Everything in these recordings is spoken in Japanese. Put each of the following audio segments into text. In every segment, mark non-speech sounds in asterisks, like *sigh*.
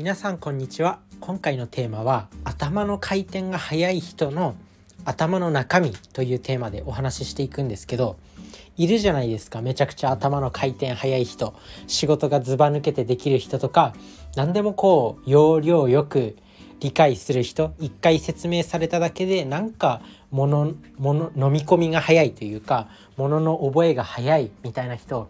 皆さんこんにちは。今回のテーマは頭の回転が速い人の頭の中身というテーマでお話ししていくんですけどいるじゃないですか。めちゃくちゃ頭の回転速い人。仕事がずば抜けてできる人とか何でもこう要領よく理解する人。一回説明されただけでなんかものもの飲み込みが早いというかものの覚えが早いみたいな人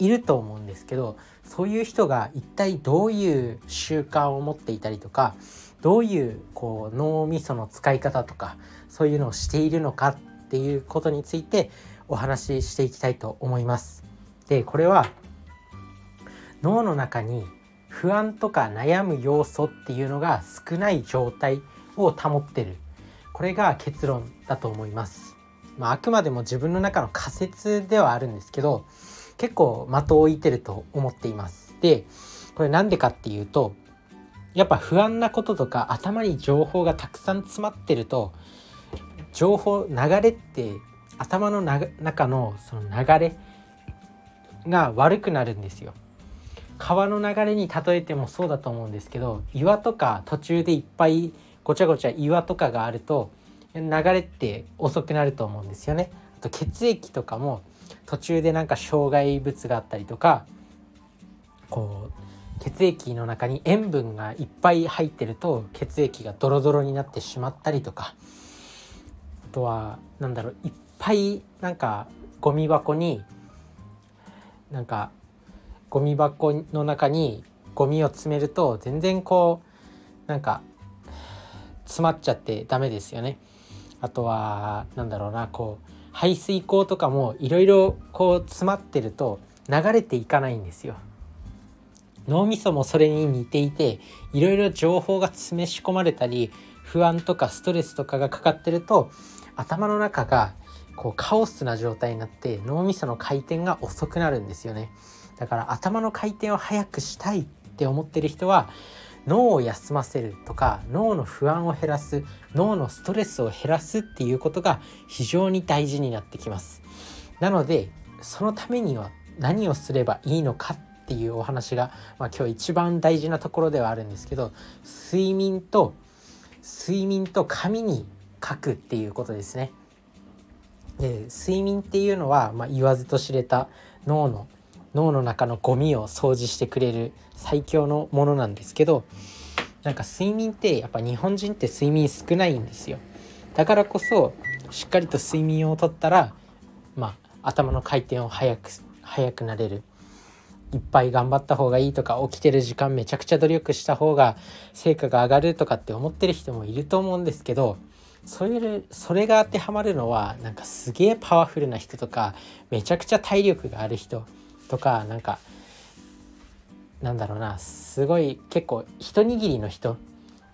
いると思うんですけどそういう人が一体どういう習慣を持っていたりとかどういうこう脳みその使い方とかそういうのをしているのかっていうことについてお話ししていきたいと思います。でこれは脳の中に不安とか悩む要素っていうのが少ない状態を保ってるこれが結論だと思います。まあ、あくまでも自分の中の仮説ではあるんですけど結構的を置いてると思っています。でこれなんでかっていうとやっぱ不安なこととか頭に情報がたくさん詰まってると情報流れって頭の中のその流れが悪くなるんですよ。川の流れに例えてもそうだと思うんですけど岩とか途中でいっぱいごちゃごちゃ岩とかがあると流れって遅くなると思うんですよね。あと血液とかも途中でなんか障害物があったりとかこう血液の中に塩分がいっぱい入ってると血液がドロドロになってしまったりとかあとは何だろういっぱいなんかゴミ箱になんかゴミ箱の中にゴミを詰めると全然こうなんか詰まっちゃってダメですよね。あとはなんだろうなこう排水口とかもいろいろこう詰まってると流れていかないんですよ。脳みそもそれに似ていていろいろ情報が詰め仕込まれたり不安とかストレスとかがかかってると頭の中がこうカオスな状態になって脳みその回転が遅くなるんですよねだから頭の回転を速くしたいって思ってる人は脳を休ませるとか脳の不安を減らす脳のストレスを減らすっていうことが非常に大事になってきます。なのでそのためには何をすればいいのかっていうお話が、まあ、今日一番大事なところではあるんですけど睡眠と睡眠と紙に書くっていうことですね。で睡眠っていうのは、まあ、言わずと知れた脳の脳の中のゴミを掃除してくれる最強のものなんですけどなんか睡眠ってやっぱ日本人って睡眠少ないんですよ。だからこそしっかりと睡眠をとったらまあ頭の回転を早く早くなれる。いっぱい頑張った方がいいとか起きてる時間めちゃくちゃ努力した方が成果が上がるとかって思ってる人もいると思うんですけどそれそれが当てはまるのはなんかすげえパワフルな人とかめちゃくちゃ体力がある人。とかなんかなんだろうなすごい結構一握りの人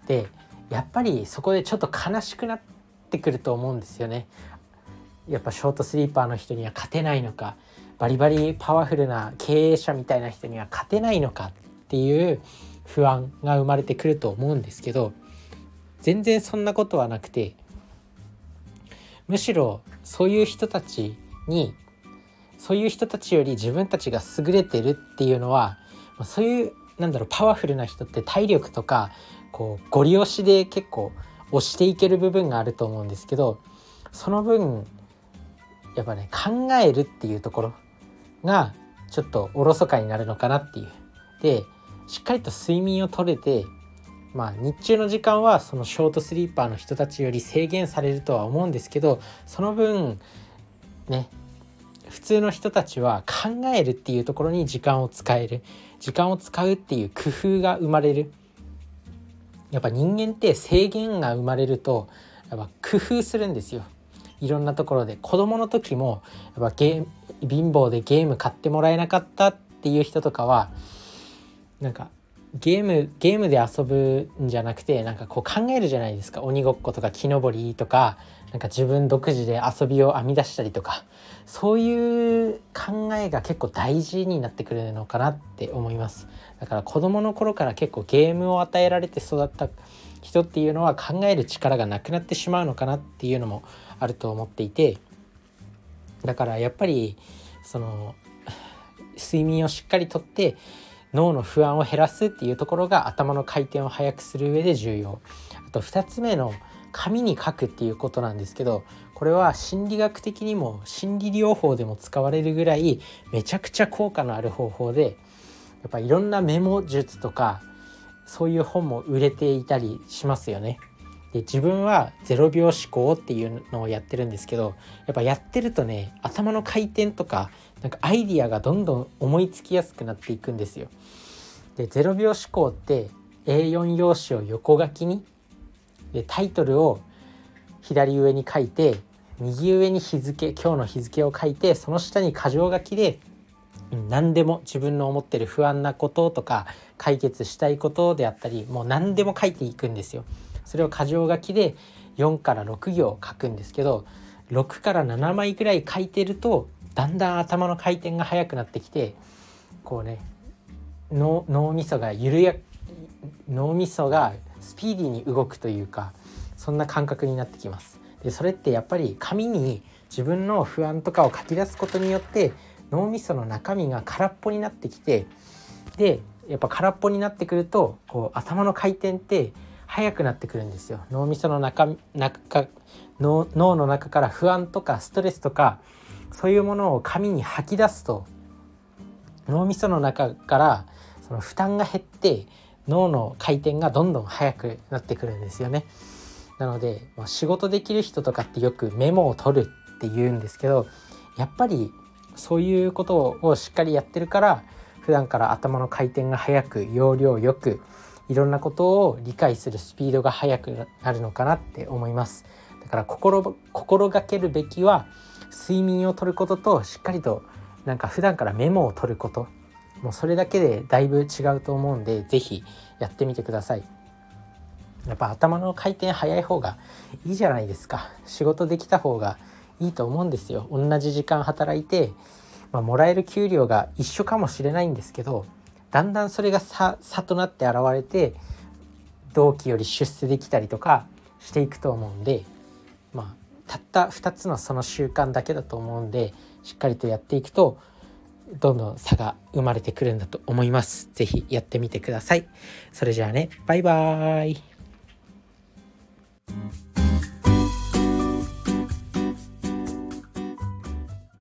でやっぱりそこでちょっと悲しくなってくると思うんですよね。やっぱショートスリーパーの人には勝てないのかバリバリパワフルな経営者みたいな人には勝てないのかっていう不安が生まれてくると思うんですけど全然そんなことはなくてむしろそういう人たちにそういう人たちより自分たちが優れてるっていうのはそういうなんだろうパワフルな人って体力とかこうゴリ押しで結構押していける部分があると思うんですけどその分やっぱね考えるっていうところがちょっとおろそかになるのかなっていう。でしっかりと睡眠をとれてまあ日中の時間はそのショートスリーパーの人たちより制限されるとは思うんですけどその分ね普通の人たちは考えるっていうところに時間を使える。時間を使うっていう工夫が生まれる。やっぱ人間って制限が生まれるとやっぱ工夫するんですよ。いろんなところで。子供の時もやっぱゲー貧乏でゲーム買ってもらえなかったっていう人とかはなんかゲームゲームで遊ぶんじゃなくてなんかこう考えるじゃないですか。鬼ごっことか木登りとかなんか自分独自で遊びを編み出したりとか。そういう考えが結構大事になってくるのかなって思います。だから子供の頃から結構ゲームを与えられて育った人っていうのは考える力がなくなってしまうのかなっていうのもあると思っていて。だからやっぱりその *laughs* 睡眠をしっかりとって脳の不安を減らすっていうところが頭の回転を速くする上で重要あと2つ目の紙に書くっていうことなんですけどこれは心理学的にも心理療法でも使われるぐらいめちゃくちゃ効果のある方法でやっぱいろんなメモ術とかそういう本も売れていたりしますよね。で自分は0秒思考っていうのをやってるんですけどやっぱやってるとね頭の回転とかなんかアイディアがどんどん思いつきやすくなっていくんですよ。で0秒思考って A4 用紙を横書きにでタイトルを左上に書いて右上に日付今日の日付を書いてその下に箇条書きで何でも自分の思ってる不安なこととか解決したいことであったりもう何でも書いていくんですよ。それを箇条書きで4から6行書くんですけど6から7枚ぐらい書いてるとだんだん頭の回転が速くなってきてこうね脳みそが緩や脳みそがスピーディーに動くというかそんな感覚になってきます。でそれってやっぱり紙に自分の不安とかを書き出すことによって脳みその中身が空っぽになってきてでやっぱ空っぽになってくるとこう頭の回転って速くなってくるんですよ脳みその中中脳脳の中から不安とかストレスとかそういうものを紙に吐き出すと脳みその中からその負担が減って脳の回転がどんどん速くなってくるんですよね。なので、まあ、仕事できる人とかってよくメモを取るって言うんですけどやっぱりそういうことをしっかりやってるから普段から頭の回転が速く要領よくいろんなことを理解するスピードが速くなるのかなって思います。だから心心がけるべきは睡眠をとることとしっかりとなんか普段からメモを取ること。もうそれだけでだいぶ違うと思うんで是非やってみてください。やっぱ頭の回転早い方がいいじゃないですか。仕事できた方がいいと思うんですよ。同じ時間働いて、まあ、もらえる給料が一緒かもしれないんですけどだんだんそれが差差となって現れて同期より出世できたりとかしていくと思うんでまあたった2つのその習慣だけだと思うんでしっかりとやっていくとどんどん差が生まれてくるんだと思います。是非やってみてください。それじゃあね、バイバーイ。